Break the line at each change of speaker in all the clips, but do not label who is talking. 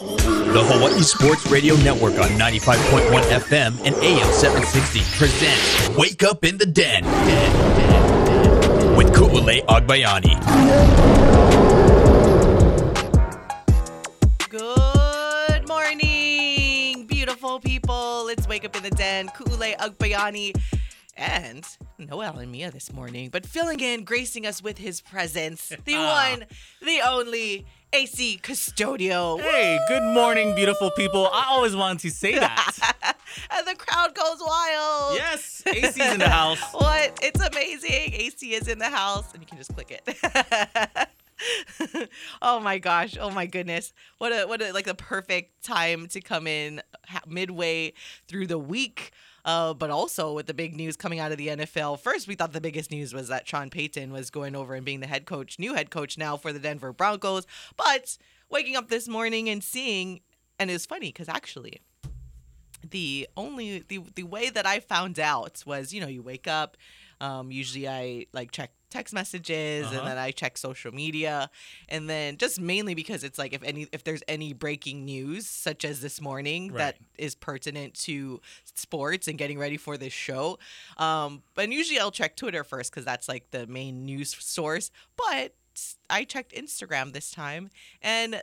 The Hawaii Sports Radio Network on 95.1 FM and AM 760 presents Wake Up in the Den, Den, Den with Ku'ule Agbayani.
Good morning, beautiful people. It's Wake Up in the Den. Ku'ule Agbayani and Noel and Mia this morning, but filling in, gracing us with his presence, the one, the only AC Custodio.
Hey, good morning, beautiful people. I always wanted to say that.
and the crowd goes wild.
yes, AC's in the house.
What? It's amazing. AC is in the house, and you can just click it. oh my gosh! Oh my goodness! What a what a like the perfect time to come in ha- midway through the week. Uh, but also with the big news coming out of the NFL. First, we thought the biggest news was that Sean Payton was going over and being the head coach, new head coach now for the Denver Broncos. But waking up this morning and seeing, and it's funny because actually, the only the the way that I found out was you know you wake up, um, usually I like check text messages
Uh-huh.
and then I check social media and then just mainly because it's like if any if there's any breaking news such as this morning that
Right.
is pertinent to sports and getting ready for this show um but usually I'll check Twitter first cuz that's like the main news source but I checked Instagram this time and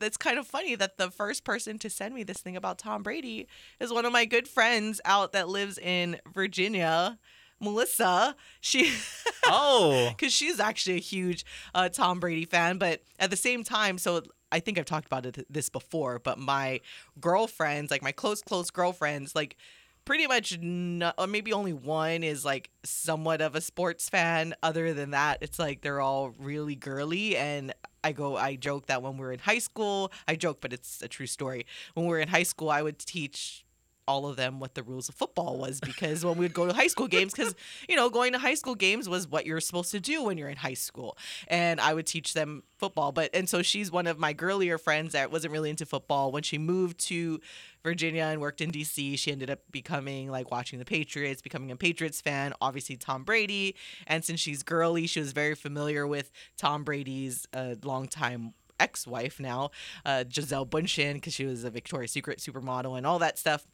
it's kind of funny that the first person to send me this thing about Tom Brady is one of my good friends out that lives in Virginia, Melissa. She
Oh,
because she's actually a huge uh, Tom Brady fan. But at the same time, so I think I've talked about it, this before, but my girlfriends, like my close, close girlfriends, like pretty much, no, or maybe only one is like somewhat of a sports fan. Other than that, it's like they're all really girly. And I go, I joke that when we were in high school, I joke, but it's a true story. When we were in high school, I would teach all of them what the rules of football was because when we would go to high school games because you know going to high school games was what you're supposed to do when you're in high school. And i would teach them football but and so she's one of my girlier friends that wasn't really into football. When she moved to virginia and worked in dc she ended up becoming like watching the patriots becoming a patriots fan obviously tom brady. And since she's girly she was very familiar with tom brady's uh, longtime ex-wife now uh, gisele bundchen because she was a victoria's secret supermodel and all that stuff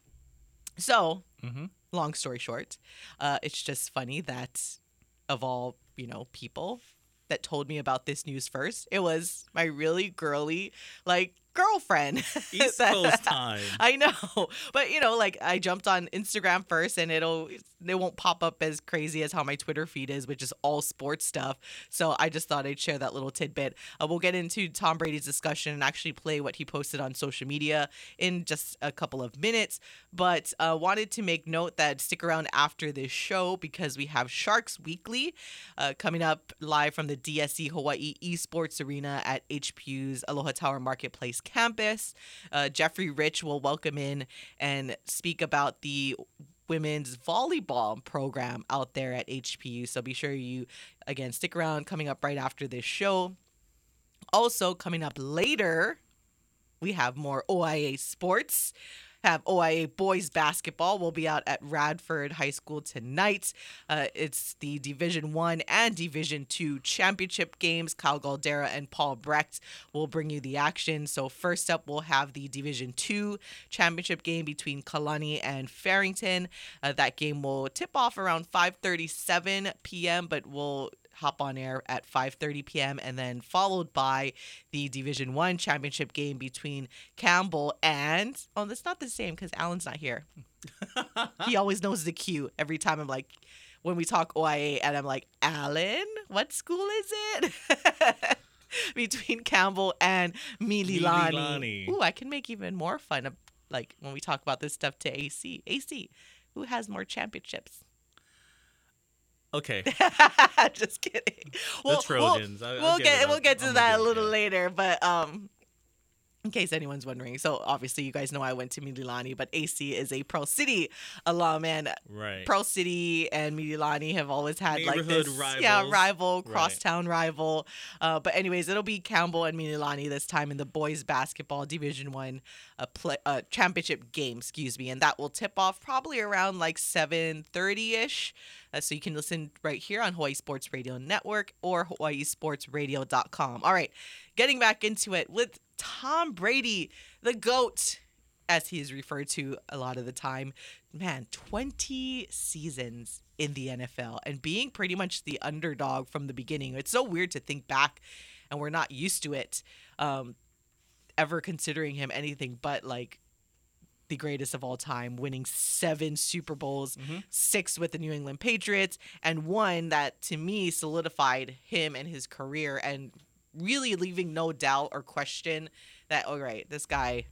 so,
Mhm.
long story short, uh, it's just funny that of all you know people that told me about this news first, it was my really girly like girlfriend.
East
that-
Coast time.
I know, but you know, like I jumped on Instagram first, and it'll it won't pop up as crazy as how my Twitter feed is, which is all sports stuff. So I just thought I'd share that little tidbit. Uh, we'll get into Tom Brady's discussion and actually play what he posted on social media in just a couple of minutes. But uh, wanted to make note that stick around after this show because we have Sharks Weekly uh, coming up live from the DSC Hawaii Esports Arena at HPU's Aloha Tower Marketplace campus. Uh, Jeffrey Rich will welcome in and speak about the women's volleyball program out there at HPU. So be sure you, again, stick around coming up right after this show. Also, coming up later, we have more OIA sports. Have OIA boys basketball. We'll be out at Radford High School tonight. Uh, it's the Division One and Division Two championship games. Kyle Galdeira and Paul Brecht will bring you the action. So first up, we'll have the Division Two championship game between Kalani and Farrington. Uh, that game will tip off around 5:37 p.m., but we'll hop on air at 5:30 p.m. and then followed by the Division 1 championship game between Campbell and oh that's not the same cuz Alan's not here. he always knows the cue every time I'm like when we talk OIA and I'm like, "Alan, what school is it?" between Campbell and Mililani.
Mililani.
Ooh, I can make even more fun of like when we talk about this stuff to AC. AC, who has more championships?
Okay.
Just kidding. We'll,
Trojans.
We'll,
I-
we'll get we'll get to that a little
up.
later, but um, in case anyone's wondering, so obviously you guys know I went to Mililani, but AC is a Pearl City alum, and
Right.
Pearl City and Mililani have always had like this, yeah,
rivals.
rival,
Right.
crosstown rival. Uh, but anyways, it'll be Campbell and Mililani this time in the boys basketball Division One a play a championship game, excuse me, and that will tip off probably around like seven thirty ish. Uh, so you can listen right here on Hawaii Sports Radio Network or HawaiiSportsRadio.com. All right, getting back into it with Tom Brady, the GOAT, as he is referred to a lot of the time. Man, 20 seasons in the NFL and being pretty much the underdog from the beginning. It's so weird to think back and we're not used to it. Um, ever considering him anything but like the greatest of all time, winning seven Super Bowls, six with the New England Patriots, and one that to me solidified him and his career and really leaving no doubt or question that, all right, this guy.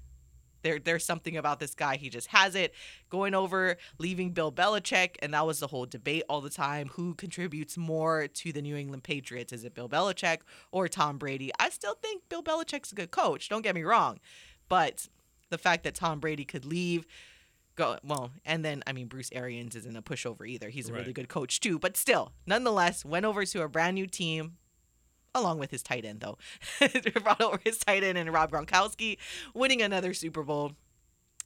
There, there's something about this guy. He just has it. Going over, leaving Bill Belichick, and that was the whole debate all the time. Who contributes more to the New England Patriots? Is it Bill Belichick or Tom Brady? I still think Bill Belichick's a good coach. Don't get me wrong, but the fact that Tom Brady could leave, go well, and then I mean Bruce Arians isn't a pushover either. He's a really good coach too, but still, nonetheless, went over to a brand new team. Along with his tight end, though, brought over his tight end and Rob Gronkowski, winning another Super Bowl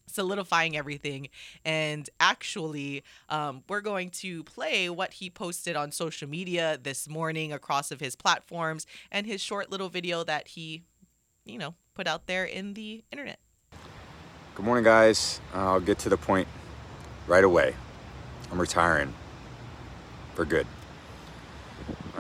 solidifying everything. And actually, um, we're going to play what he posted on social media this morning across of his platforms and his short little video that he, you know, put out there in the internet.
Good morning, guys. I'll get to the point right away. I'm retiring for good.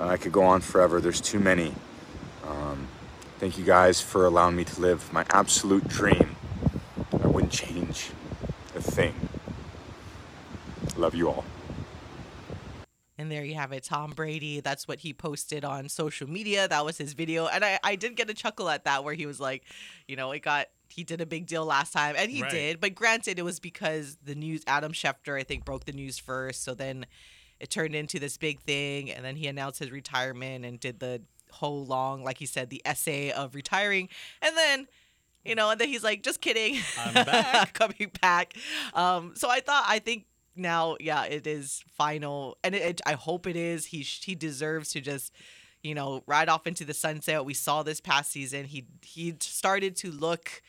Uh, I could go on forever. There's too many. Um, thank you guys for allowing me to live my absolute dream. I wouldn't change a thing. Love you all.
And there you have it, Tom Brady. That's what he posted on social media. That was his video. And I, I did get a chuckle at that where he was like, you know, it got he did a big deal last time and he
Right.
did. But granted, it was because the news Adam Schefter, I think, broke the news first. So then it turned into this big thing, and then he announced his retirement and did the whole long, like he said, the essay of retiring. And then you know, and then he's like, just kidding.
I'm back.
Coming back. Um, so I thought, I think now, yeah, it is final. And it, it, I hope it is. He, he deserves to just, you know, ride off into the sunset. We saw this past season. He, he started to look,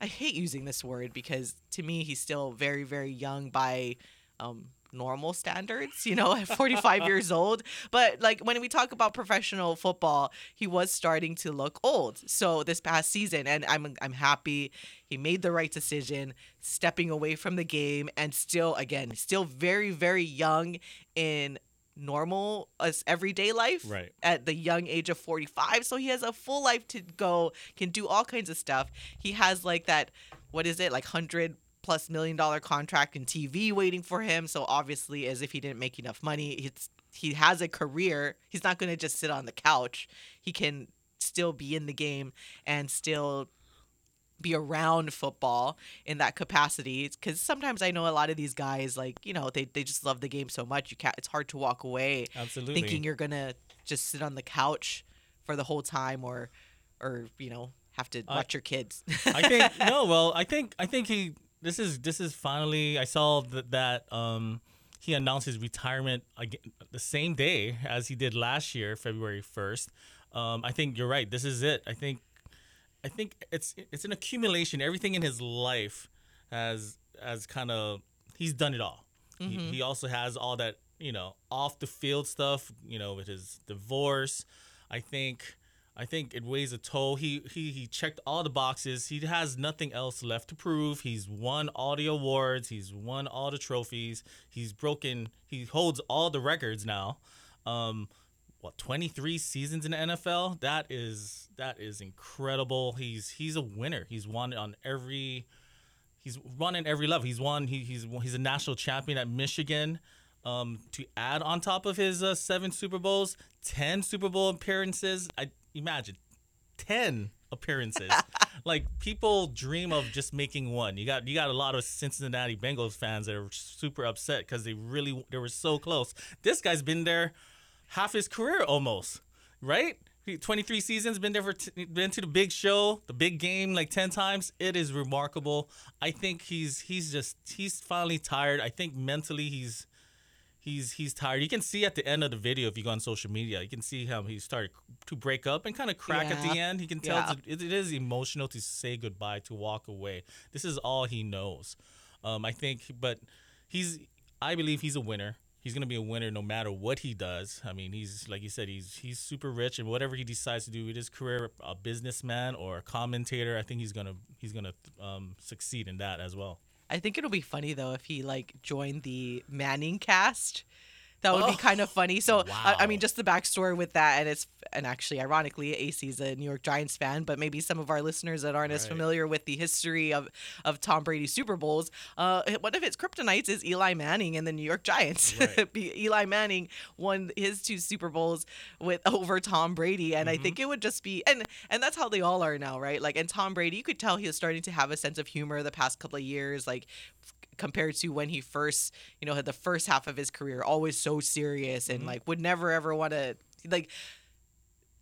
I hate using this word because to me, he's still very, very young by, um, normal standards, you know, at 45 years old. But like when we talk about professional football, he was starting to look old. So this past season, and I'm I'm happy he made the right decision, stepping away from the game, and still again still very very young in normal as everyday life
Right.
at the young age of 45 so he has a full life to go can do all kinds of stuff he has like that what is it like 100 plus million dollar contract in TV waiting for him. So obviously, as if he didn't make enough money, it's he has a career. He's not going to just sit on the couch. He can still be in the game and still be around football in that capacity because sometimes i know a lot of these guys like you know they, they just love the game so much you can't it's hard to walk away
Absolutely.
thinking you're gonna just sit on the couch for the whole time or or you know have to
I-
watch your kids
I think no. Well, I think I think he. This is this is finally. I saw that that um he announced his retirement again the same day as he did last year, February first. Um, I think you're right. This is it. I think I think it's it's an accumulation. Everything in his life has has kind of he's done it all. He, he also has all that you know off the field stuff. You know, with his divorce. I think I think it weighs a toll. He he he checked all the boxes. He has nothing else left to prove. He's won all the awards. He's won all the trophies. He's broken. He holds all the records now. Um, what 23 seasons in the NFL? That is that is incredible. He's he's a winner. He's won on every he's won in every level. He's won. He, he's he's a national champion at Michigan. Um, to add on top of his uh, seven Super Bowls, ten Super Bowl appearances. I imagine ten appearances. like people dream of just making one. You got you got a lot of Cincinnati Bengals fans that are super upset because they really they were so close. This guy's been there half his career almost, right? 23 seasons, been there for t- been to the big show, the big game like 10 times. It is remarkable. I think he's he's just he's finally tired. I think mentally he's he's he's tired. You can see at the end of the video if you go on social media, you can see him he started to break up and kind of crack at the end. He can tell
Yeah.
it, it is emotional to say goodbye, to walk away. This is all he knows. Um, I think, but he's I believe he's a winner. He's gonna be a winner no matter what he does. I mean, he's like you said, he's he's super rich, and whatever he decides to do with his career, a businessman or a commentator, I think he's gonna he's gonna um, succeed in that as well.
I think it'll be funny though if he like joined the Manning cast. That would be
Oh.
kind of funny. So I, I mean, just the backstory with that, and it's and actually, ironically, AC's a New York Giants fan, but maybe some of our listeners that aren't as familiar with the history of of Tom Brady's Super Bowls, uh, one of his kryptonites is Eli Manning and the New York Giants.
Right.
Eli Manning won his two Super Bowls with over Tom Brady, and I
Mm-hmm.
think it would just be and and that's how they all are now, right? Like, and Tom Brady, you could tell he was starting to have a sense of humor the past couple of years, like compared to when he first, you know, had the first half of his career, always so serious and mm-hmm. like would never ever want to like.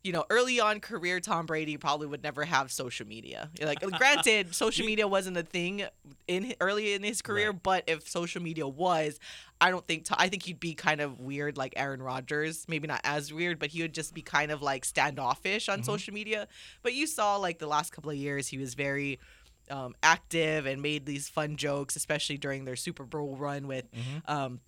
You know, early on career, Tom Brady probably would never have social media. Like, granted, social media wasn't a thing in early in his career,
Right.
but if social media was, I don't think I think he'd be kind of weird like Aaron Rodgers. Maybe not as weird, but he would just be kind of like standoffish on mm-hmm. social media. But you saw like the last couple of years, he was very um, active and made these fun jokes, especially during their Super Bowl run with um,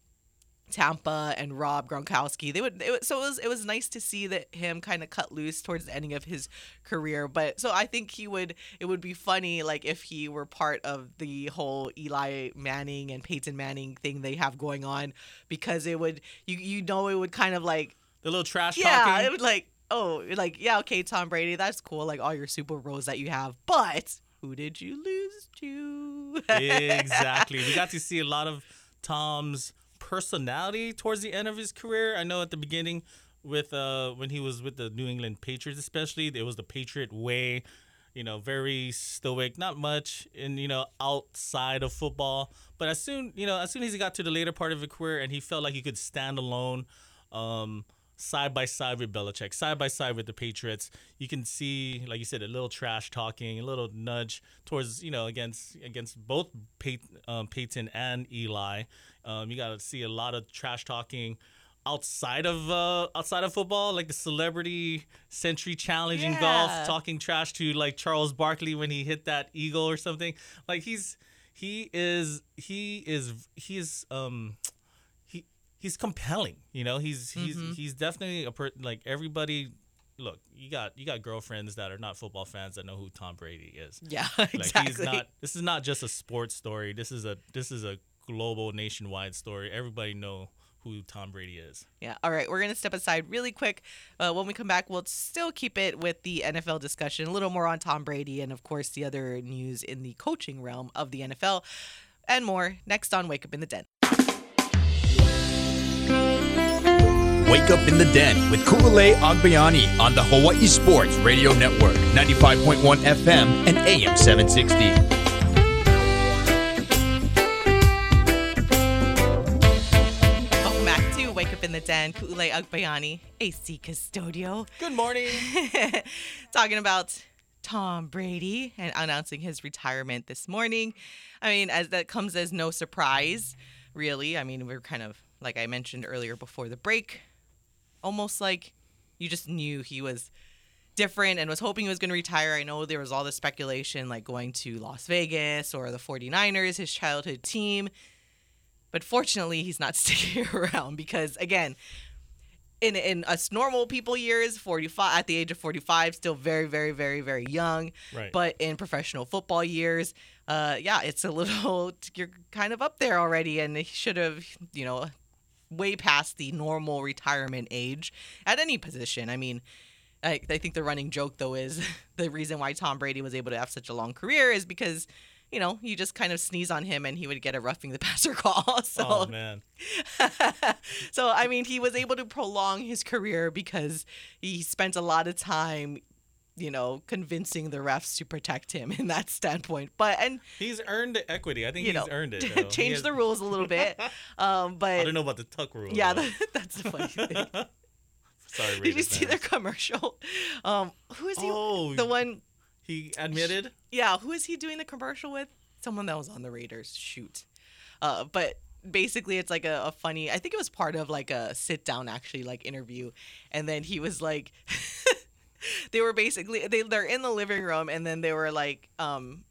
Tampa and Rob Gronkowski. They would, it, so it was it was nice to see that him kind of cut loose towards the ending of his career. But so I think he would it would be funny like if he were part of the whole Eli Manning and Peyton Manning thing they have going on because it would you you know it would kind of like
The little trash
yeah
talking.
it would like oh like yeah okay Tom Brady that's cool like all your Super Bowls that you have but who did you lose to
exactly. We got to see a lot of Tom's personality towards the end of his career. I know at the beginning with uh when he was with the New England Patriots especially, it was the Patriot way, you know, very stoic, not much in, you know, outside of football. But as soon, you know, as soon as he got to the later part of his career and he felt like he could stand alone, um side by side with Belichick, side by side with the Patriots. You can see, like you said, a little trash talking, a little nudge towards, you know, against against both Pey- um, Peyton and Eli. Um, you got to see a lot of trash talking outside of uh, outside of football, like the celebrity century challenge in golf, talking trash to like Charles Barkley when he hit that eagle or something. Like he's he is he is he is um he's compelling. You know, he's he's he's definitely a per like everybody. Look, you got you got girlfriends that are not football fans that know who Tom Brady is.
yeah
Like
exactly
he's not. This is not just a sports story. This is a this is a global nationwide story. Everybody know who Tom Brady is.
Yeah. All right. We're going to step aside really quick. Uh, when we come back, we'll still keep it with the NFL discussion, a little more on Tom Brady, and of course, the other news in the coaching realm of the NFL, and more next on Wake Up in the Den.
Wake up in the den with Ku'ule Agbayani on the Hawaii Sports Radio Network, 95.1 FM and AM 760.
Welcome back to Wake Up in the Den. Ku'ule Agbayani, AC Custodio.
Good morning.
talking about Tom Brady and announcing his retirement this morning. I mean, as that comes as no surprise, really. I mean, we are kind of like I mentioned earlier before the break, almost like you just knew he was different and was hoping he was going to retire. I know there was all this speculation like going to Las Vegas or the 49ers, his childhood team. But fortunately, he's not sticking around because again, in in us normal people years, 45 at the age of 45, still very very very very young.
Right.
But in professional football years, uh yeah, it's a little you're kind of up there already and he should have, you know, way past the normal retirement age at any position. I mean, I, I think the running joke though is the reason why Tom Brady was able to have such a long career is because you know, you just kind of sneeze on him and he would get a roughing the passer call. So
oh man.
so I mean, he was able to prolong his career because he spent a lot of time, you know, convincing the refs to protect him in that standpoint. But and
He's earned equity. I think he's
know,
earned it.
change
has-
the rules a little bit. Um, but I
don't know about the tuck rule.
yeah, that, that's the funny thing.
Sorry,
Did you
Raiders
see their commercial? Um, who is he?
Oh,
the one.
he admitted.
Yeah, who is he doing the commercial with? Someone that was on the Raiders. Shoot. Uh, but basically, it's like a, a funny. I think it was part of like a sit down actually like interview, and then he was like, they were basically they they're in the living room, and then they were like, um.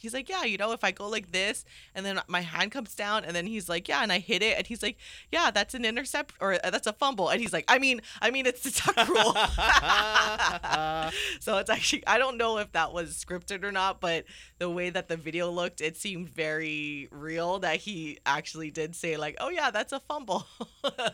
He's like, yeah, you know, if I go like this, and then my hand comes down, and then he's like, yeah, and I hit it, and he's like, yeah, that's an intercept or uh, that's a fumble, and he's like, I mean, I mean, it's the tuck rule. so it's actually I don't know if that was scripted or not, but the way that the video looked, it seemed very real that he actually did say like, "Oh yeah, that's a fumble."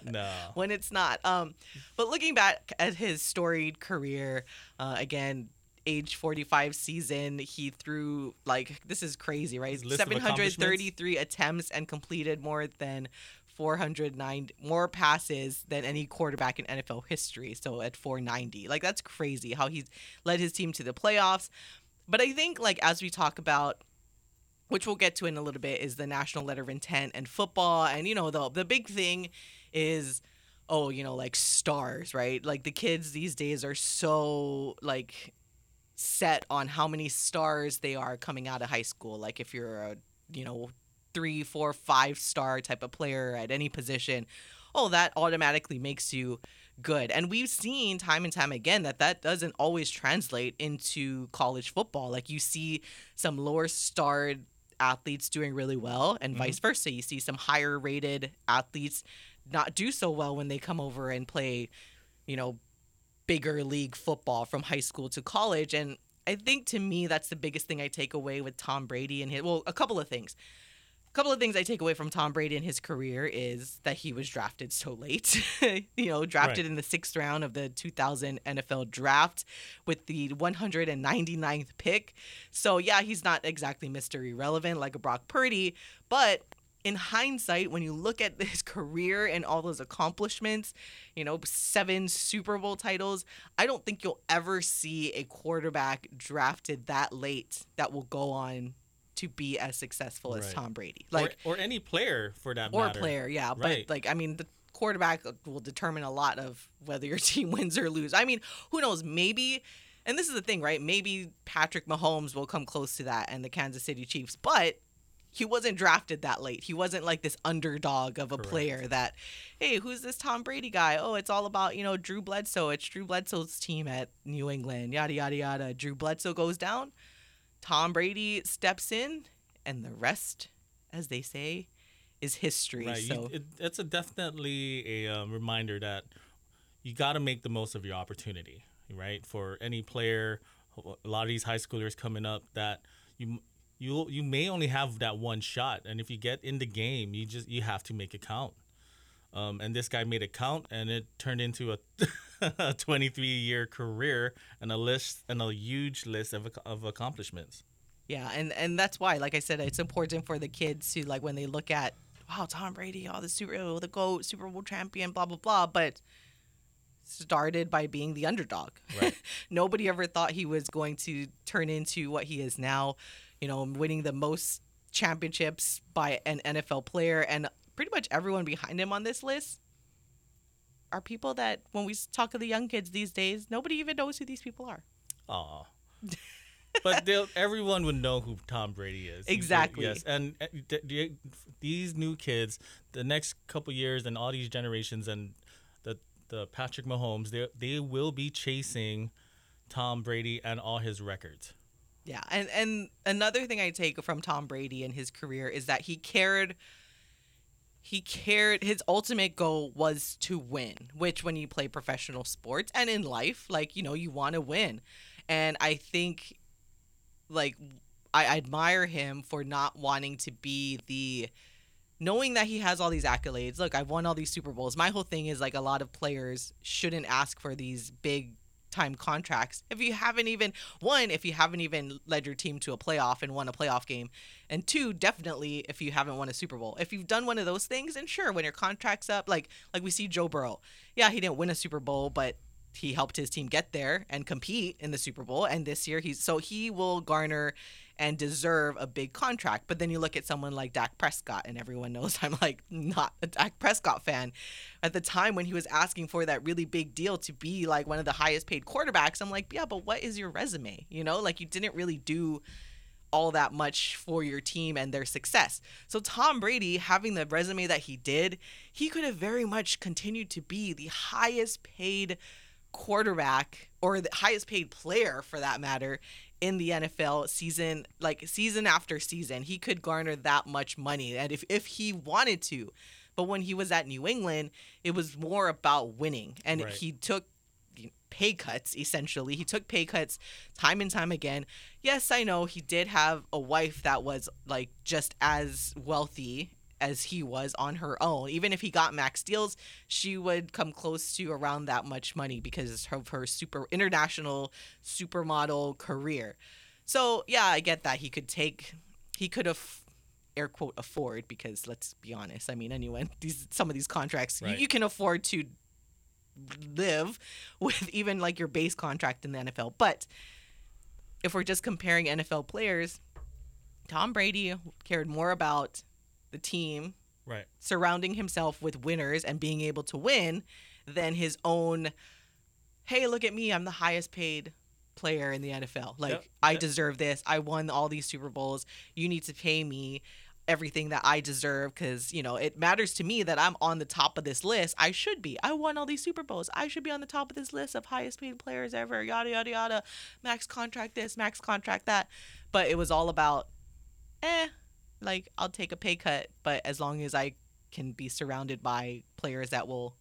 No.
when it's not. Um, but looking back at his storied career, uh, again, age 45 season, he threw like this is crazy, right?
List
733 attempts and completed more than 409 more passes than any quarterback in NFL history. So at 490. Like that's crazy how he's led his team to the playoffs. But I think like as we talk about which we'll get to in a little bit is the national letter of intent and football and you know the the big thing is oh you know like stars right like the kids these days are so like set on how many stars they are coming out of high school. Like if you're a you know three four five star type of player at any position oh that automatically makes you good. And we've seen time and time again that that doesn't always translate into college football. Like you see some lower starred athletes doing really well and mm-hmm. vice versa. You see some higher rated athletes not do so well when they come over and play you know bigger league football from high school to college and i think to me that's the biggest thing i take away with tom brady and his well a couple of things a couple of things I take away from Tom Brady in his career is that he was drafted so late. you know, drafted
Right.
in the sixth round of the 2000 NFL draft with the 199th pick. So, yeah, he's not exactly Mr. Irrelevant like a Brock Purdy, but in hindsight, when you look at his career and all those accomplishments, you know, seven Super Bowl titles, I don't think you'll ever see a quarterback drafted that late that will go on to be as successful as Tom Brady. Like
or, or any player for that
or
matter.
Or player, yeah.
Right.
But like, I mean, the quarterback will determine a lot of whether your team wins or lose. I mean, who knows? Maybe, and this is the thing, right? Maybe Patrick Mahomes will come close to that and the Kansas City Chiefs, but he wasn't drafted that late. He wasn't like this underdog of a
Correct.
player that, hey, who's this Tom Brady guy? Oh, it's all about, you know, Drew Bledsoe. It's Drew Bledsoe's team at New England, yada, yada, yada. Drew Bledsoe goes down. Tom Brady steps in, and the rest, as they say, is history.
Right.
So
You, it, it's a definitely a um, reminder that you got to make the most of your opportunity, right? For any player, a lot of these high schoolers coming up, that you you you may only have that one shot, and if you get in the game, you just you have to make it count. Um, and this guy made it count, and it turned into a, a 23 year career and a list and a huge list of, of accomplishments.
yeah, and and that's why, like I said, it's important for the kids to like when they look at wow, Tom Brady, oh the Super oh, the GOAT, Super Bowl champion, blah blah blah, but started by being the underdog.
Right.
Nobody ever thought he was going to turn into what he is now, you know, winning the most championships by an NFL player and pretty much everyone behind him on this list are people that when we talk to the young kids these days, nobody even knows who these people are.
Aw. but everyone would know who Tom Brady is.
Exactly.
Yes, and th- th- these new kids, the next couple years, and all these generations, and the the Patrick Mahomes, they they will be chasing Tom Brady and all his records.
Yeah, and and another thing I take from Tom Brady and his career is that he cared. He cared. His ultimate goal was to win, which when you play professional sports and in life, like you know, you want to win, and I think, like, I admire him for not wanting to be the knowing that he has all these accolades. Look, I've won all these Super Bowls. My whole thing is like a lot of players shouldn't ask for these big time contracts if you haven't even one if you haven't even led your team to a playoff and won a playoff game and two definitely if you haven't won a super bowl. If you've done one of those things and sure when your contract's up like like we see joe burrow. Yeah he didn't win a super bowl but he helped his team get there and compete in the super bowl and this year he's so he will garner and deserve a big contract. But then you look at someone like Dak Prescott, and everyone knows I'm like not a Dak Prescott fan. At the time when he was asking for that really big deal to be like one of the highest paid quarterbacks, I'm like, yeah, but what is your resume? You know, like you didn't really do all that much for your team and their success. So Tom Brady having the resume that he did, he could have very much continued to be the highest paid quarterback or the highest paid player for that matter in the NFL season like season after season. He could garner that much money and if if he wanted to. But when he was at New England, it was more about winning and
Right.
he took pay cuts essentially. He took pay cuts time and time again. Yes, I know he did have a wife that was like just as wealthy as he was on her own. Even if he got max deals, she would come close to around that much money because of her super international supermodel career. So, yeah, I get that he could take he could have air quote afford because let's be honest. I mean, anyone these some of these contracts you, you can afford to live with even like your base contract in the NFL. But if we're just comparing NFL players, Tom Brady cared more about the team
Right.
surrounding himself with winners and being able to win than his own hey look at me i'm the highest paid player in the nfl like
Yep,
i
yep.
deserve this. I won all these super bowls. You need to pay me everything that i deserve because you know it matters to me that i'm on the top of this list. I should be. I won all these super bowls. I should be on the top of this list of highest paid players ever. Yada yada yada. Max contract this max contract that. But it was all about eh like I'll take a pay cut, but as long as I can be surrounded by players that will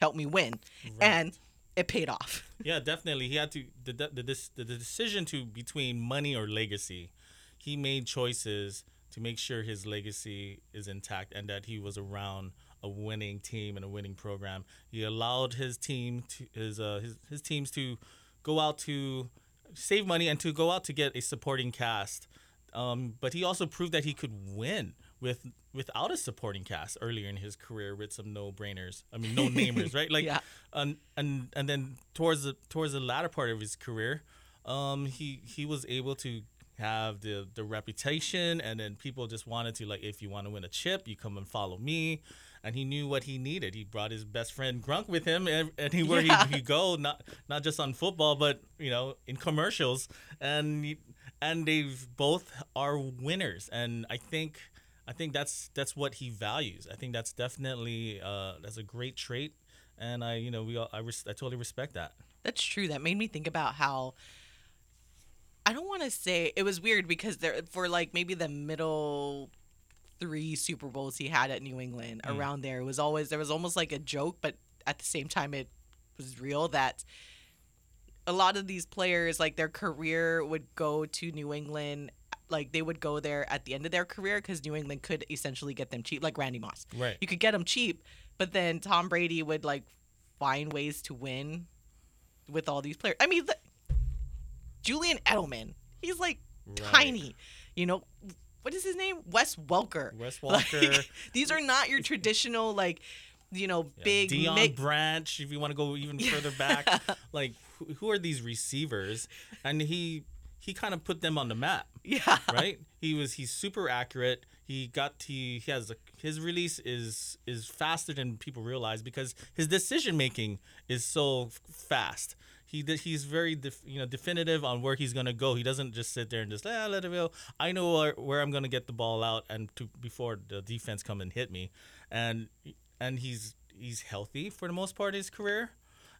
help me win, and it paid off.
Yeah, definitely. He had to the the, the, this- the the decision to between money or legacy. He made choices to make sure his legacy is intact and that he was around a winning team and a winning program. He allowed his team to his uh his, his teams to go out to save money and to go out to get a supporting cast. Um, but he also proved that he could win with without a supporting cast earlier in his career with some no brainers. I mean, no namers, right? Like,
Yeah.
and and and then towards the towards the latter part of his career, um, he he was able to have the the reputation, and then people just wanted to like, if you want to win a chip, you come and follow me. And he knew what he needed. He brought his best friend Gronk with him, and anywhere
Yeah.
he, he go, not not just on football, but you know, in commercials, and he- and they've both are winners. And I think I think that's that's what he values. I think that's definitely uh, that's a great trait, and I you know we all, I res- I totally respect that.
That's true. That made me think about how I don't want to say it was weird because there for like maybe the middle three Super Bowls he had at New England around there it was always there was almost like a joke, but at the same time it was real that a lot of these players like their career would go to New England like they would go there at the end of their career because New England could essentially get them cheap like Randy Moss
Right.
you could get them cheap but then Tom Brady would like find ways to win with all these players I mean the, Julian Edelman he's like
Right.
tiny you know what is his name Wes Welker
Wes
Like,
Welker.
these are not your traditional like you know big
Deion
mid-
Branch, if you want to go even further back, like who, who are these receivers? And he he kind of put them on the map.
yeah
right? he was he's super accurate. He got he, he has a, his release is is faster than people realize because his decision making is so fast. He he's very def, you know definitive on where he's gonna go. He doesn't just sit there and just ah, let it go. I know where, where I'm gonna get the ball out and to before the defense come and hit me, and and he's he's healthy for the most part of his career.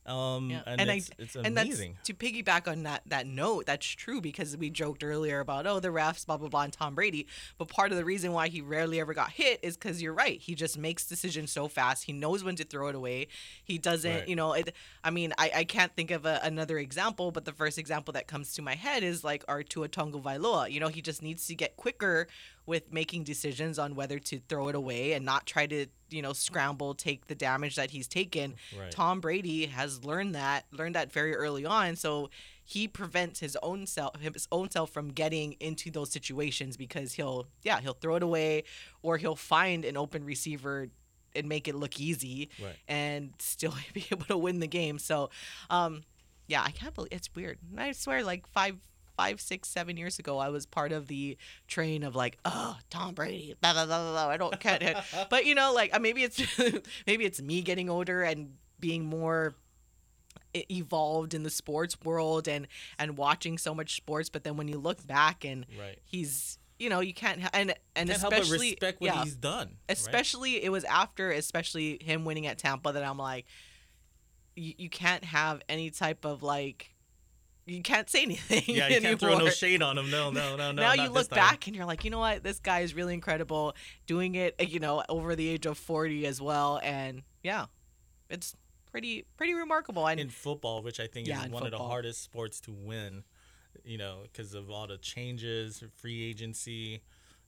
Um,
Yeah.
and, it's, it's
and
amazing.
that's to piggyback on that that note. That's true because we joked earlier about oh the refs blah blah blah and Tom Brady, but part of the reason why he rarely ever got hit is because you're right. He just makes decisions so fast. He knows when to throw it away. He doesn't,
Right.
you know. It, I mean, I, I can't think of a, another example, but the first example that comes to my head is like Artua Tagovailoa. You know, he just needs to get quicker with making decisions on whether to throw it away and not try to you know scramble take the damage that he's taken
Right.
tom brady has learned that learned that very early on so he prevents his own self his own self from getting into those situations because he'll yeah he'll throw it away or he'll find an open receiver and make it look easy
Right.
and still be able to win the game so um yeah i can't believe it's weird i swear like five five, six, seven years ago, I was part of the train of like, oh, Tom Brady, blah blah blah blah. I don't get it, but you know, like uh, maybe it's maybe it's me getting older and being more evolved in the sports world and and watching so much sports. But then when you look back and
Right.
he's you know you can't and and
Can't
especially
respect what
yeah,
he's done. right?
especially it was after especially him winning at Tampa that I'm like you, you can't have any type of like you can't say anything
Yeah, you can't throw no shade on him. No, no, no, no.
now you look back and you're like, you know what? This guy is really incredible, doing it, you know, over the age of 40 as well, and yeah, it's pretty pretty remarkable. And
in football, which I think
Yeah,
is one of the hardest sports to win. You know, because of all the changes, free agency,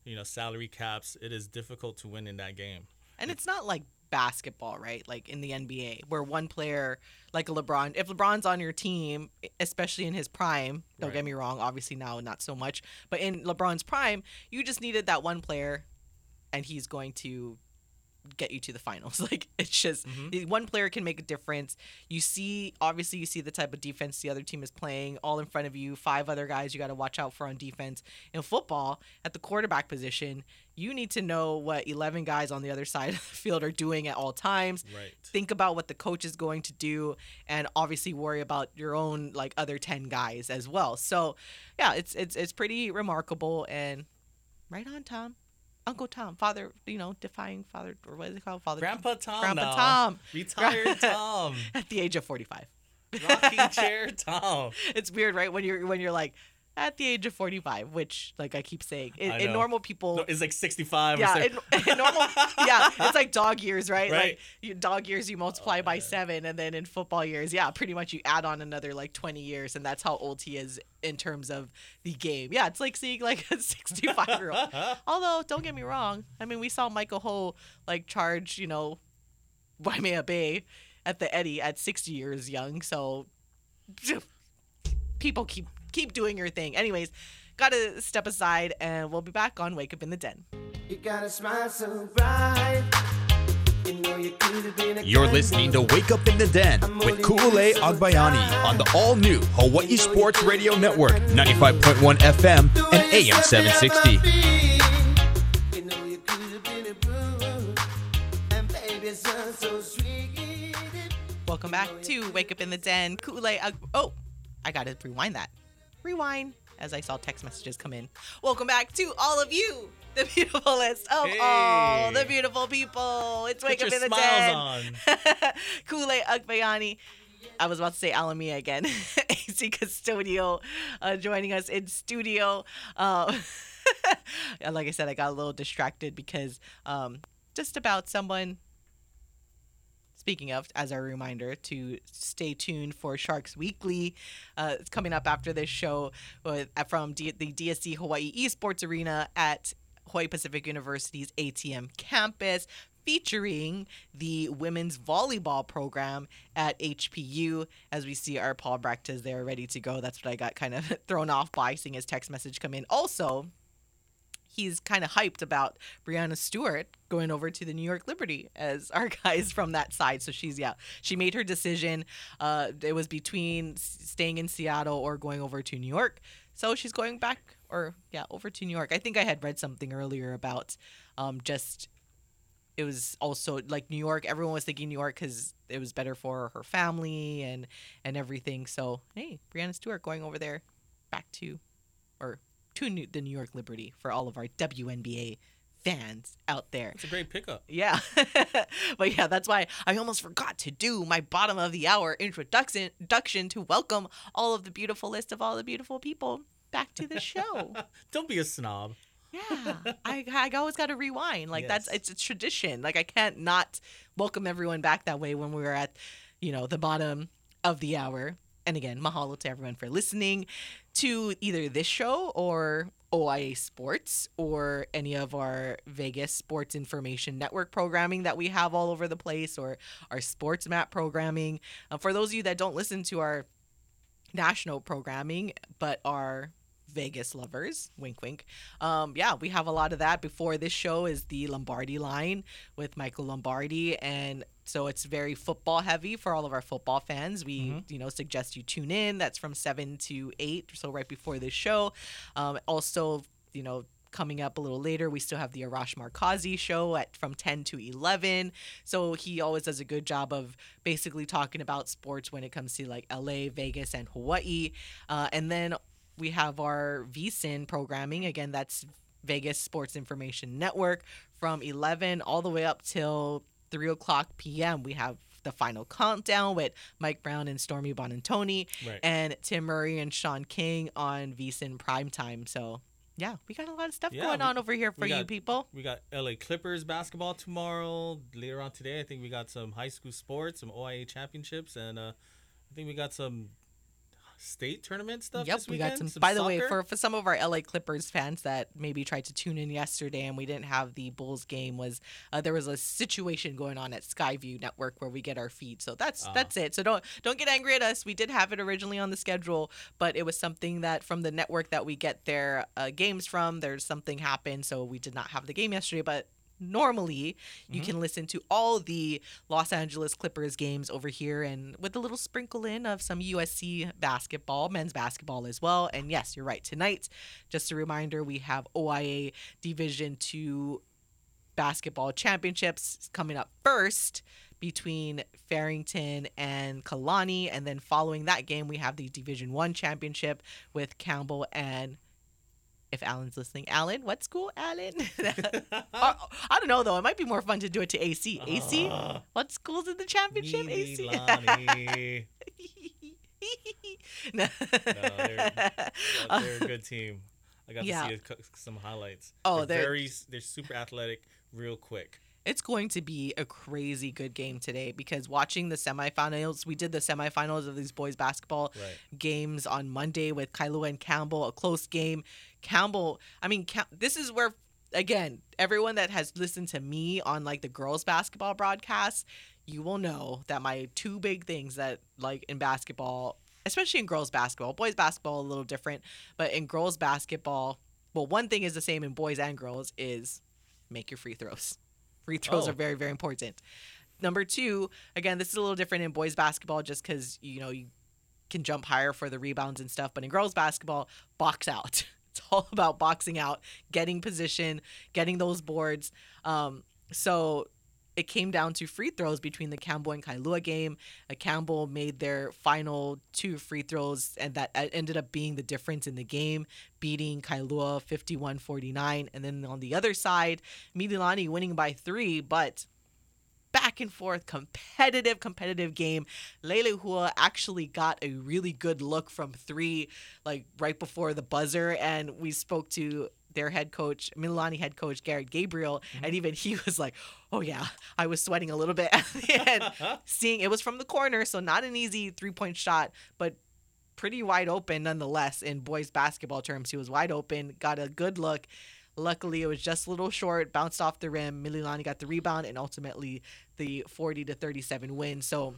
you know, salary caps. It is difficult to win in that game.
And it's not like basketball, right? Like in the NBA, where one player, like a LeBron, if LeBron's on your team, especially in his prime, don't
Right.
get me wrong, obviously now not so much, but in LeBron's prime, you just needed that one player, and he's going to get you to the finals. Like it's just
Mhm.
one player can make a difference. You see, obviously, you see the type of defense the other team is playing all in front of you. Five other guys you got to watch out for on defense. In football, at the quarterback position, you need to know what 11 guys on the other side of the field are doing at all times.
Right.
Think about what the coach is going to do, and obviously worry about your own like other 10 guys as well. So, yeah, it's it's it's pretty remarkable and right on, Tom. Uncle Tom, father, you know, defying father, or what is it called? Father,
Grandpa Tom.
Grandpa
now.
Tom.
Retired Tom.
at the age of 45.
Rocking chair Tom.
It's weird, right? When you're when you're like at the age of 45, which like I keep saying, in, in normal people,
No, it's like 65.
yeah, in, in normal, yeah, it's like dog years, right?
Right.
Like you, dog years you multiply
Oh,
by
man.
seven, and then in football years, yeah, pretty much you add on another like 20 years, and that's how old he is in terms of the game. Yeah, it's like seeing like a 65 year old. Although, don't get me wrong, I mean, we saw Michael Ho like charge, you know, Waimea Bay at the Eddie at 60 years young, so people keep keep doing your thing. Anyways, gotta step aside, and we'll be back on Wake Up in the Den.
You got a smile so bright. You know you could have been a
You're listening to Wake Up in the Den with Ku'ule Agbayani on the all new Hawaii Sports Radio Network, 95.1 FM and AM 760.
You know you could have been a boo. And baby, son, so sweet.
Welcome back to Wake Up in the Den. Kule. Uh, Ag- oh, I gotta rewind that. Rewind as I saw text messages come in. Welcome back to all of you, the beautiful list of all the beautiful people. It's Wake
Put
Up in the
on.
Kule Agbayani. I was about to say Alamia again. AC Custodio uh, joining us in studio. Um, like I said, I got a little distracted because um, just about someone. Speaking of, as a reminder to stay tuned for Sharks Weekly. Uh, it's coming up after this show with, uh, from D- the DSC Hawaii Esports Arena at Hawaii Pacific University's ATM campus, featuring the women's volleyball program at HPU. As we see our Paul Bractas there ready to go. That's what I got kind of thrown off by seeing his text message come in. Also, he's kind of hyped about Breanna Stewart going over to the New York Liberty as our guys from that side. So she's yeah, she made her decision. Uh, it was between staying in Seattle or going over to New York. So she's going back or yeah over to New York. I think I had read something earlier about um, just it was also like New York. Everyone was thinking New York because it was better for her family and and everything. So hey, Breanna Stewart going over there, back to or to New, the New York Liberty for all of our WNBA fans out there.
It's a great pickup.
Yeah. but yeah, that's why I almost forgot to do my bottom of the hour introduction introduction to welcome all of the beautiful list of all the beautiful people back to the show.
Don't be a snob.
yeah. I, I always got to rewind. Like that's it's a tradition. Like I can't not welcome everyone back that way when we were at, you know, the bottom of the hour. And again, mahalo to everyone for listening to either this show or OIA Sports or any of our Vegas Sports Information Network programming that we have all over the place or our Sports Map programming. Uh, for those of you that don't listen to our national programming but are Vegas lovers, wink wink. Um, yeah, we have a lot of that. Before this show is the Lombardi line with Michael Lombardi, and So it's very football heavy for all of our football fans. We, you know, suggest you tune in. That's from seven to eight, so right before the show. Um, also, you know, coming up a little later, we still have the Arash Markazi show at from ten to eleven. So he always does a good job of basically talking about sports when it comes to like LA, Vegas, and Hawaii. Uh, and then we have our VSIN programming. Again, that's Vegas Sports Information Network from 11 all the way up till 3 o'clock p.m. We have the final countdown with Mike Brown and Stormy Buonantony
Right.
and Tim Murray and Sean King on VSIN primetime. So, yeah, we got a lot of stuff
Yeah,
going
we-
on over here for
we
you people.
We got LA Clippers basketball tomorrow. Later on today, I think we got some high school sports, some OIA championships, and uh, I think we got some state tournament stuff.
Yep, we got some. By the way, for for some of our LA Clippers fans that maybe tried to tune in yesterday and we didn't have the Bulls game, was uh, there was a situation going on at Skyview Network where we get our feed. So that's
Ah.
that's it. So don't don't get angry at us. We did have it originally on the schedule, but it was something that from the network that we get their uh, games from. There's something happened, so we did not have the game yesterday, but. Normally, you
Mm-hmm.
can listen to all the Los Angeles Clippers games over here and with a little sprinkle in of some USC basketball, men's basketball as well. And yes, you're right. Tonight, just a reminder, we have OIA Division 2 basketball championships coming up first between Farrington and Kalani and then following that game we have the Division 1 championship with Campbell and if Alan's listening, Alan, what school, Alan? I don't know though. It might be more fun to do it to AC. AC, uh-huh. what school's in the championship? AC. No.
they're- they're a good team. I got
Yeah.
to see some highlights.
Oh,
they're,
they're-
very. They're super athletic, real quick.
It's going to be a crazy good game today because watching the semifinals, we did the semifinals of these boys basketball
Right.
games on Monday with Kailua and Campbell, a close game. Campbell, I mean, this is where again, everyone that has listened to me on like the girls basketball broadcast, you will know that my two big things that like in basketball, especially in girls basketball, boys basketball a little different, but in girls basketball, well, one thing is the same in boys and girls is make your free throws. Free throws
Oh.
are very very important. Number two, again, this is a little different in boys basketball just because you know you can jump higher for the rebounds and stuff. But in girls basketball, box out. It's all about boxing out, getting position, getting those boards. Um, so it came down to free throws between the Campbell and Kailua game. Uh, Campbell made their final two free throws, and that uh, ended up being the difference in the game, beating Kailua 51 49. And then on the other side, Mililani winning by three, but back and forth, competitive, competitive game. Leilehua actually got a really good look from three, like right before the buzzer, and we spoke to their head coach, Milani head coach Garrett Gabriel, and mm-hmm. even he was like, "Oh yeah, I was sweating a little bit at the end, seeing it was from the corner, so not an easy three point shot, but." Pretty wide open nonetheless in boys basketball terms. He was wide open, got a good look. Luckily, it was just a little short, bounced off the rim. Mililani got the rebound and ultimately the 40 to 37 win. So,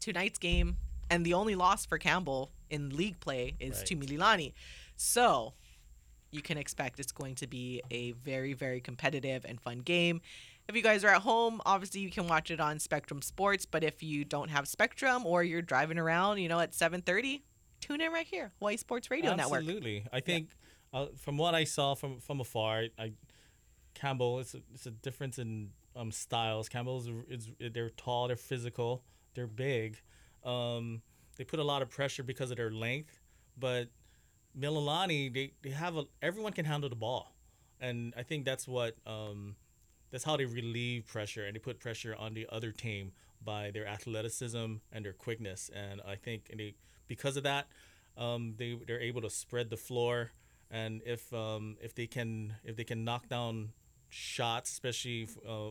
tonight's game and the only loss for Campbell in league play is to
Right.
Mililani. So, you can expect it's going to be a very, very competitive and fun game. If you guys are at home, obviously you can watch it on Spectrum Sports. But if you don't have Spectrum or you're driving around, you know, at 7:30, tune in right here, Hawaii Sports Radio Network.
Absolutely. I think uh, from what I saw from from afar, I Campbell it's a, it's a difference in um, styles. Campbell's is they're tall, they're physical, they're big. Um, they put a lot of pressure because of their length, but Mililani they, they have a everyone can handle the ball, and I think that's what um, that's how they relieve pressure and they put pressure on the other team by their athleticism and their quickness. And I think they because of that, um, they they're able to spread the floor. And if um, if they can if they can knock down shots, especially uh,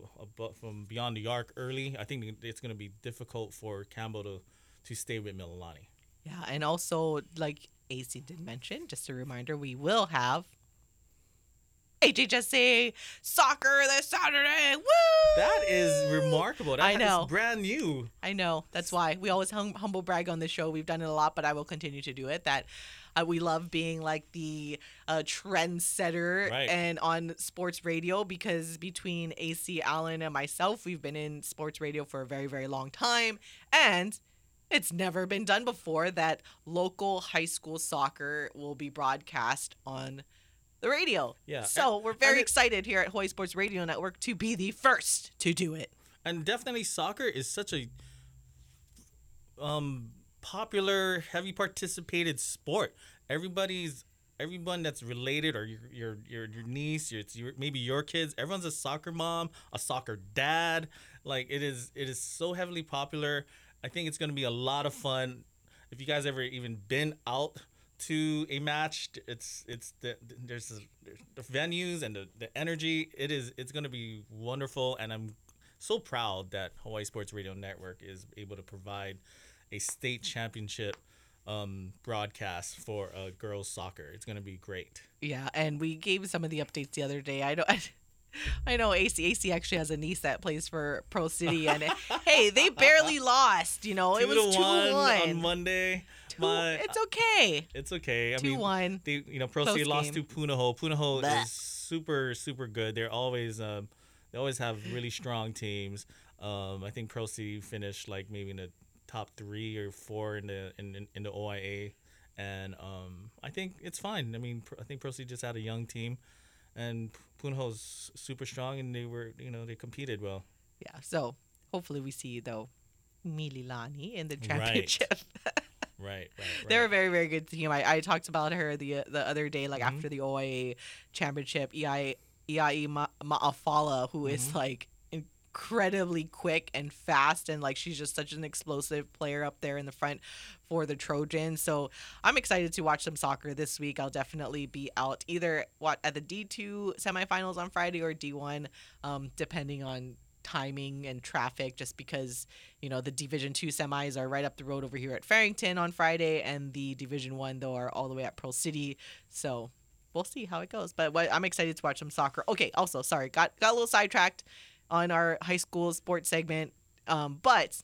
from beyond the arc early, I think it's going to be difficult for Campbell to to stay with Mililani.
Yeah, and also like AC did mention, just a reminder, we will have HHSAA soccer this Saturday. Woo!
That is remarkable. That
I
is
know.
brand new.
I know. That's why we always hum- humble brag on the show. We've done it a lot, but I will continue to do it. That uh, we love being like the uh, trendsetter
Right.
and on sports radio because between AC Alan and myself, we've been in sports radio for a very, very long time. And it's never been done before that local high school soccer will be broadcast on the radio.
Yeah.
So
And-
we're very
it-
excited here at Hawaii Sports Radio Network to be the first to do it.
and definitely soccer is such a um popular heavy participated sport everybody's everyone that's related or your your your, your niece your, your maybe your kids everyone's a soccer mom a soccer dad like it is it is so heavily popular i think it's going to be a lot of fun if you guys ever even been out to a match it's it's the there's the, venues and the, the energy it is it's going to be wonderful and i'm so proud that Hawaii Sports Radio Network is able to provide a state championship um, broadcast for uh, girls soccer. It's going to be great.
Yeah, and we gave some of the updates the other day. I know, I know. AC AC actually has a niece that plays for Pearl City, and hey, they barely lost. You know, it
Two
was
to
two
one
one.
on Monday.
Two-
My-
it's okay.
It's okay. I
Two
mean,
one.
They, you know, Pro
Close
City lost to. Punahou. Punahou
Blech.
is super, super good. They're always, um, they always have really strong teams. Um, I think Pearl City finished like maybe in the top three or four in the in, in, in the OIA, and um, I think it's fine. I mean, I think Pearl City just had a young team, and Punahou's super strong, and they were, you know, they competed well.
Yeah. So hopefully we see though Mililani in the championship.
Right, right. right.
They're a very, very good team. I, I talked about her the the other day, like
Mm-hmm.
after the OIA championship. EI EIE Ma- Ma'afala, who is
Mm-hmm.
like incredibly quick and fast, and like she's just such an explosive player up there in the front for the Trojans. So I'm excited to watch some soccer this week. I'll definitely be out either at the D2 semifinals on Friday or D1, um, depending on timing and traffic just because you know the division 2 semis are right up the road over here at farrington on friday and the division 1 though are all the way at pearl city so we'll see how it goes but what, i'm excited to watch some soccer okay also sorry got got a little sidetracked on our high school sports segment um, but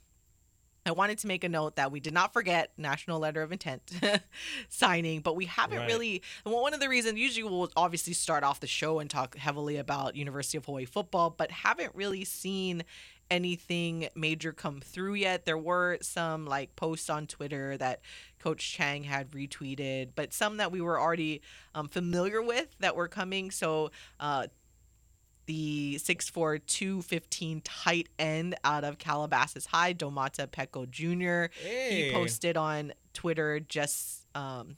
I wanted to make a note that we did not forget National Letter of Intent signing, but we haven't
Right.
really. Well, one of the reasons usually we'll obviously start off the show and talk heavily about University of Hawaii football, but haven't really seen anything major come through yet. There were some like posts on Twitter that Coach Chang had retweeted, but some that we were already um, familiar with that were coming. So, uh, the 6'4", 215 tight end out of Calabasas High, Domata Peko Jr.
Hey.
He posted on Twitter just um,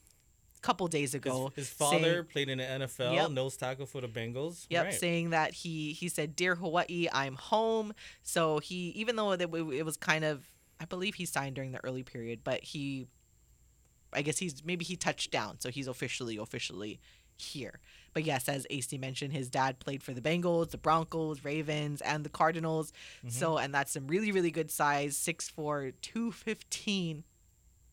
a couple days
His,
ago.
his father
saying-
played in the NFL,
Yep.
nose tackle for the Bengals.
Yep,
Right.
saying that he he said, "Dear Hawaii, I'm home." So he, even though it, it was kind of, I believe he signed during the early period, but he, I guess he's maybe he touched down, so he's officially officially here. But yes, as AC mentioned, his dad played for the Bengals, the Broncos, Ravens, and the Cardinals. Mm-hmm. So, and that's some really really good size, 6'4", 215,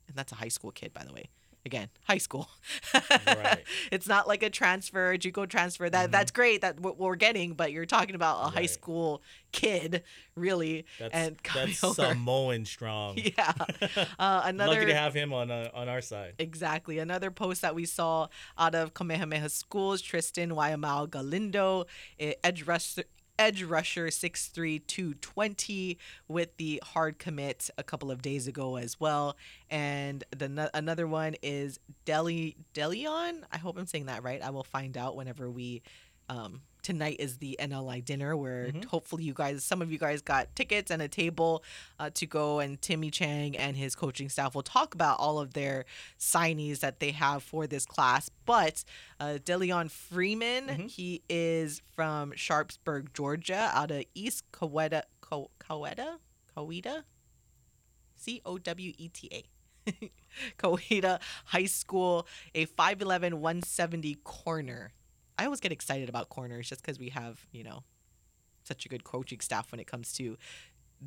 and that's a high school kid, by the way. Again, high school.
Right.
it's not like a transfer, a JUCO transfer. That that's great that what we're getting, but you're talking about a high
Mm-hmm.
School kid, really,
That's,
and
that's
over.
Samoan strong.
yeah. Uh, another
Lucky to have him on uh, on our side.
Exactly. Another post that we saw out of Kamehameha Schools, Tristan Waiamau Galindo, eh, edge rusher. Edge rusher 63220 with the hard commit a couple of days ago as well. And the another one is Deli Delion. I hope I'm saying that right. I will find out whenever we um, tonight is the NLI dinner where hopefully you guys, some of you guys got tickets and a table uh, to go, and Timmy Chang and his coaching staff will talk about all of their signees that they have for this class. But uh, Deleon Freeman, he is from Sharpsburg, Georgia, out of East Coweta, Co- Coweta, Coweta, C O W E T A. Coweta High School, a 5'11, 170 corner. I always get excited about corners just because we have, you know, such a good coaching staff when it comes to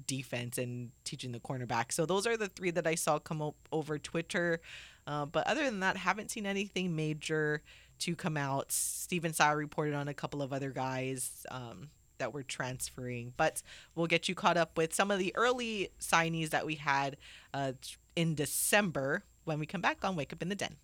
defense and teaching the cornerback. So those are the three that I saw come up over Twitter. Uh, but other than that, haven't seen anything major to come out. Steven Sauer reported on a couple of other guys um, that were transferring, but we'll get you caught up with some of the early signees that we had uh, in December when we come back on Wake Up in the Den.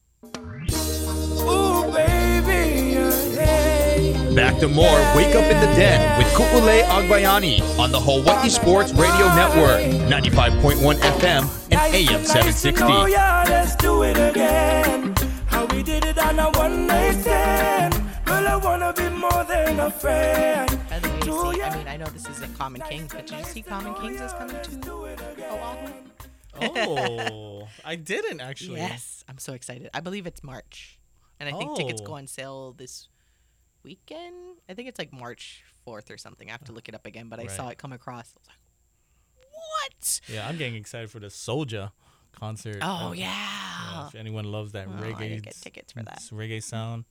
Back to more Wake Up in the Den with Ku'ule Agbayani on the Hawaii Sports Radio Network, 95.1 FM and AM
Nice to know
760.
ya, let's do it again. How we did it on a one night stand. Girl, I wanna be more than a friend.
By the way,
Do
see. I mean, I know this isn't Common Kings, but did you see Common Kings is coming oh, to Oahu?
Oh, I didn't actually.
Yes, I'm so excited. I believe it's March, and I think tickets
Oh.
go on sale this weekend. I think it's like March 4th or something. I have to look it up again, but I saw it come across. I was like, what?
Yeah, I'm getting excited for the Soldier concert.
Oh
Uh,
yeah.
If anyone loves that
Oh,
reggae,
didn't get tickets for that.
reggae sound.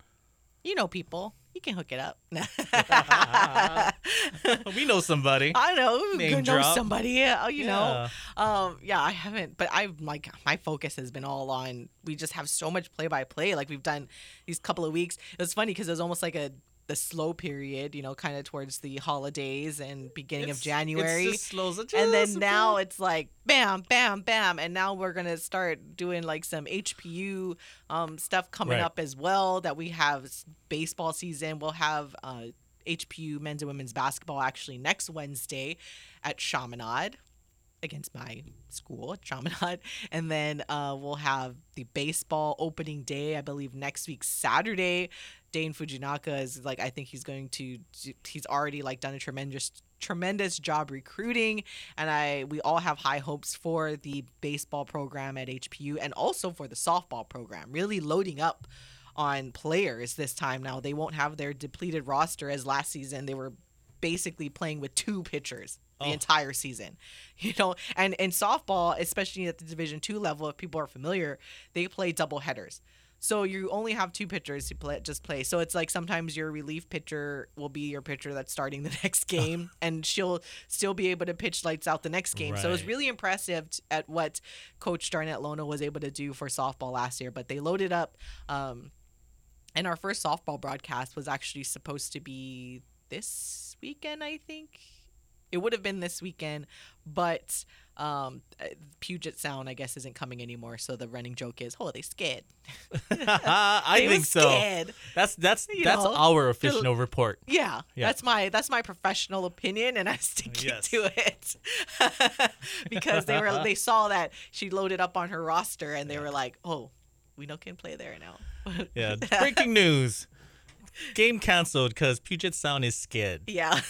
You know people. You can hook it up.
we know somebody.
I know.
Name
you know
drop.
somebody. uh, You know.
Yeah.
Um. Yeah, I haven't, but I like my focus has been all on. We just have so much play by play. Like we've done these couple of weeks. It was funny because it was almost like a the slow period. You know, kind of towards the holidays and beginning
It's-
of
it's
January.
just slow, so
and then now
bit.
it's like bam, bam, bam, and now we're gonna start doing like some HPU um, stuff coming
Right.
up as well. That we have baseball season. We'll have uh, HPU men's and women's basketball actually next Wednesday at Chaminade against my school at Chaminade. And then uh, we'll have the baseball opening day, I believe, next week, Saturday. Dane Fujinaka is like, I think he's going to, he's already like done a tremendous, tremendous job recruiting. And I, we all have high hopes for the baseball program at HPU and also for the softball program, really loading up on players this time now. They won't have their depleted roster as last season. They were basically playing with two pitchers the
Oh.
entire season. You know, and in softball, especially at the Division two level, if people are familiar, they play double headers. So you only have two pitchers to play, just play. So it's like sometimes your relief pitcher will be your pitcher that's starting the next game, and she'll still be able to pitch lights out the next game. So it
was
really impressive t- at what Coach Darnett Lona was able to do for softball last year. But they loaded up. Um, and our first softball broadcast was actually supposed to be this weekend, I think. It would have been this weekend, but um, uh, Puget Sound, I guess, isn't coming anymore. So the running joke is, oh, they scared.
I
They
think so. That's that's
You
that's
know,
our official report.
Yeah,
Yeah.
that's my that's my professional opinion, and I stick
Yes.
to it because they were they saw that she loaded up on her roster, and they were like, oh, we know can play there now.
Yeah. Breaking news. Game canceled because Puget Sound is scared.
Yeah.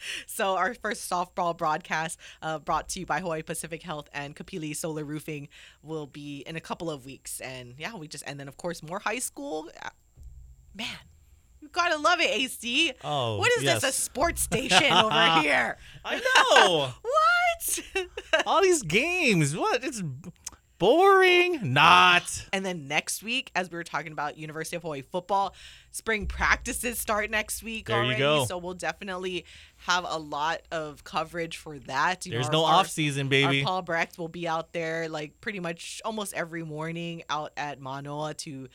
so our first softball broadcast, uh, brought to you by Hawaii Pacific Health and Kapili Solar Roofing, will be in a couple of weeks. And yeah, we just and then of course more high school. Uh, Man, you gotta love it, AC.
Oh,
what is this? A sports station over here?
I know.
What?
All these games. What? It's boring. Not.
And then next week, as we were talking about University of Hawaii football, spring practices start next week
There you go.
So we'll definitely have a lot of coverage for that. You know,
There's
our-
no
our-
off season, baby.
Paul Brecht will be out there like pretty much almost every morning out at Manoa to, you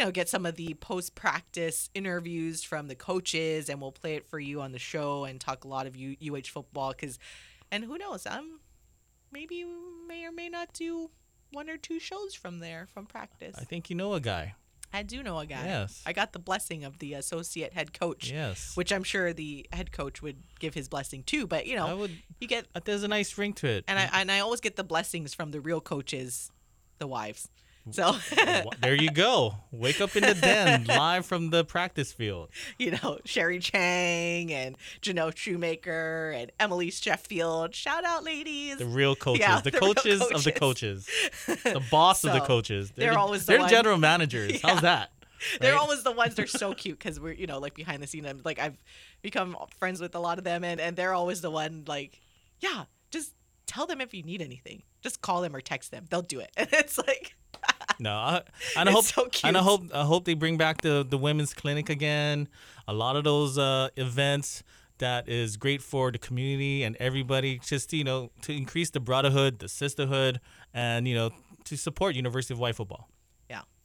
know, get some of the post practice interviews from the coaches, and we'll play it for you on the show and talk a lot of U- UH football. Cause, and who knows, I'm maybe may or may not do one or two shows from there from practice.
I think you know a guy.
I do know a guy.
Yes.
I got the blessing of the associate head coach.
Yes.
Which I'm sure the head coach would give his blessing too. But you know,
I would.
you get
uh, There's a nice ring to it.
and I and I always get the blessings from the real coaches, the wives. So
there you go. Wake up in the den, live from the practice field.
you know Sherry Chang and Janelle Shoemaker and Emily Sheffield. Shout out, ladies.
The real coaches,
Yeah,
the,
the real
coaches, of the
coaches.
coaches, the boss of the coaches.
they're
the,
always the
they're
one-
general managers.
Yeah.
How's that?
They're always the ones. They're so cute because we're you know like behind the scene. I'm like I've become friends with a lot of them, and and they're always the one like, yeah, just tell them if you need anything. Just call them or text them. They'll do it. And it's like,
No, I, and I hope
so
and I hope I hope they bring back the the women's clinic again. A lot of those uh, events that is great for the community and everybody. Just you know to increase the brotherhood, the sisterhood, and you know to support University of Hawaii football.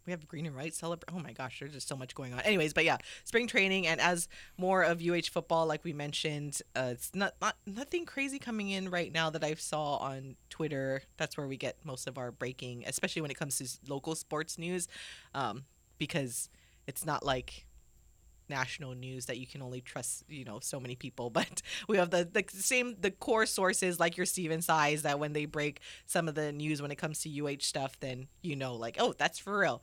We have green and white celebrate. Oh my gosh, there's just so much going on. Anyways, but yeah, spring training and as more of UH football, like we mentioned, uh, it's not, not nothing crazy coming in right now that I saw on Twitter. That's where we get most of our breaking, especially when it comes to local sports news, um, because it's not like national news that you can only trust you know so many people but we have the, the same the core sources like your steven Tsais that when they break some of the news when it comes to uh stuff then you know like oh that's for real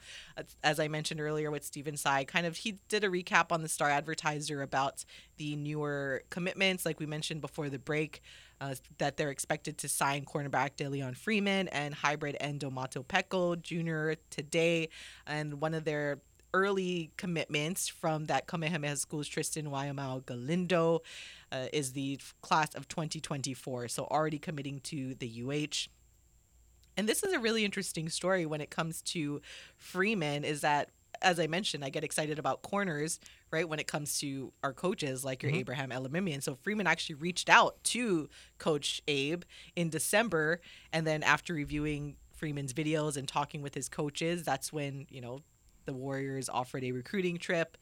As- i mentioned earlier with steven Tsai, kind of he did a recap on the star advertiser about the newer commitments like we mentioned before the break uh, that they're expected to sign cornerback DeLeon Freeman and hybrid end Domata Peko Jr. today. And one of their early commitments from that Kamehameha School's Tristan Wayamao Galindo uh, is the class of 2024. So already committing to the UH. And this is a really interesting story when it comes to Freeman is that as I mentioned, I get excited about corners, right? When it comes to our coaches like your Abraham Elimimian. So Freeman actually reached out to Coach Abe in December. And then after reviewing Freeman's videos and talking with his coaches, that's when, you know, the Warriors offered a recruiting trip.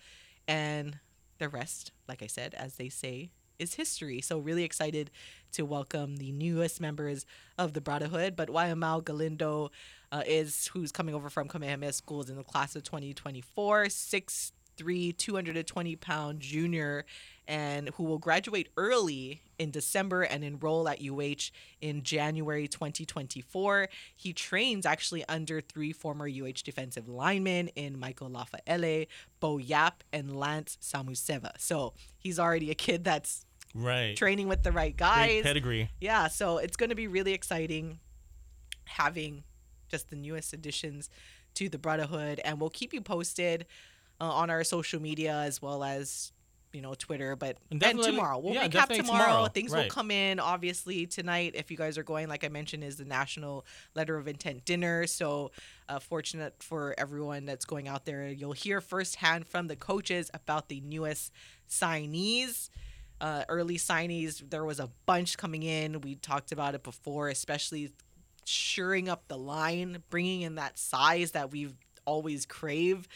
And the rest, like I said, as they say, is history. So really excited to welcome the newest members of the Brotherhood. But Wayamao Galindo uh, is who's coming over from Kamehameha Schools in the class of 2024, 6'3", 220 pound junior, and who will graduate early in December and enroll at UH in January 2024. He trains actually under three former UH defensive linemen in Michael Lafaele, Bo Yap, and Lance Samuseva. So he's already a kid that's
Right.
training with the right
Great
guys.
pedigree.
Yeah, so it's going to be really exciting having just the newest additions to the Brotherhood, and we'll keep you posted uh, on our social media as well as you know Twitter. But
And
and, tomorrow we'll
yeah,
recap tomorrow.
tomorrow,
Things
right.
will come in obviously tonight. If you guys are going, like I mentioned, is the National Letter of Intent dinner. So uh, fortunate for everyone that's going out there, you'll hear firsthand from the coaches about the newest signees uh, early signees. There was a bunch coming in. We talked about it before, especially shoring up the line, bringing in that size that we've always craved.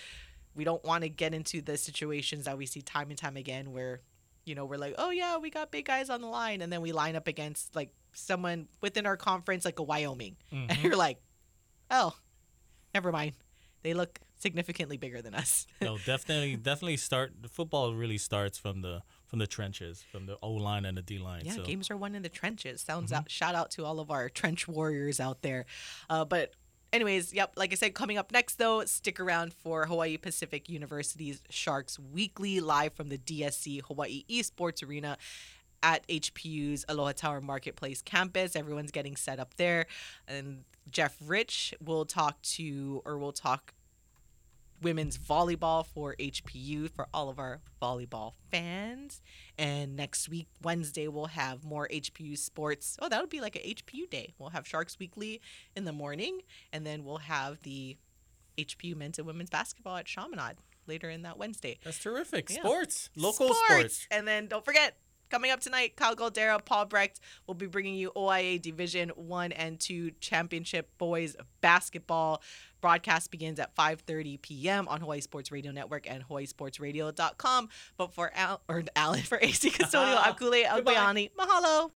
We don't want to get into the situations that we see time and time again where, you know, we're like, oh yeah, we got big guys on the line, and then we line up against like someone within our conference, like a Wyoming, and you're like, oh, never mind. They look significantly bigger than us.
No, definitely, definitely start. The football really starts from the from the trenches, from the O line and the D line.
Yeah,
so.
games are won in the trenches. Sounds out. Shout out to all of our trench warriors out there. Uh, but anyways, yep. Like I said, coming up next though, stick around for Hawaii Pacific University's Sharks Weekly live from the DSC Hawaii Esports Arena. At HPU's Aloha Tower Marketplace campus. Everyone's getting set up there. And Jeff Rich will talk to, or will talk women's volleyball for HPU for all of our volleyball fans. And next week, Wednesday, we'll have more HPU sports. Oh, that would be like an HPU day. We'll have Sharks Weekly in the morning, and then we'll have the HPU men's and women's basketball at Chaminade later in that Wednesday.
That's terrific.
Yeah.
Sports, local sports.
And then don't forget, coming up tonight, Kyle Galdeira, Paul Brecht will be bringing you OIA Division 1 and 2 Championship Boys Basketball. Broadcast begins at 5.30 p.m. on Hawaii Sports Radio Network and hawaiisportsradio.com. But for Al, or Alan, for AC Custodio, I'm Ku'ule
Goodbye.
Mahalo.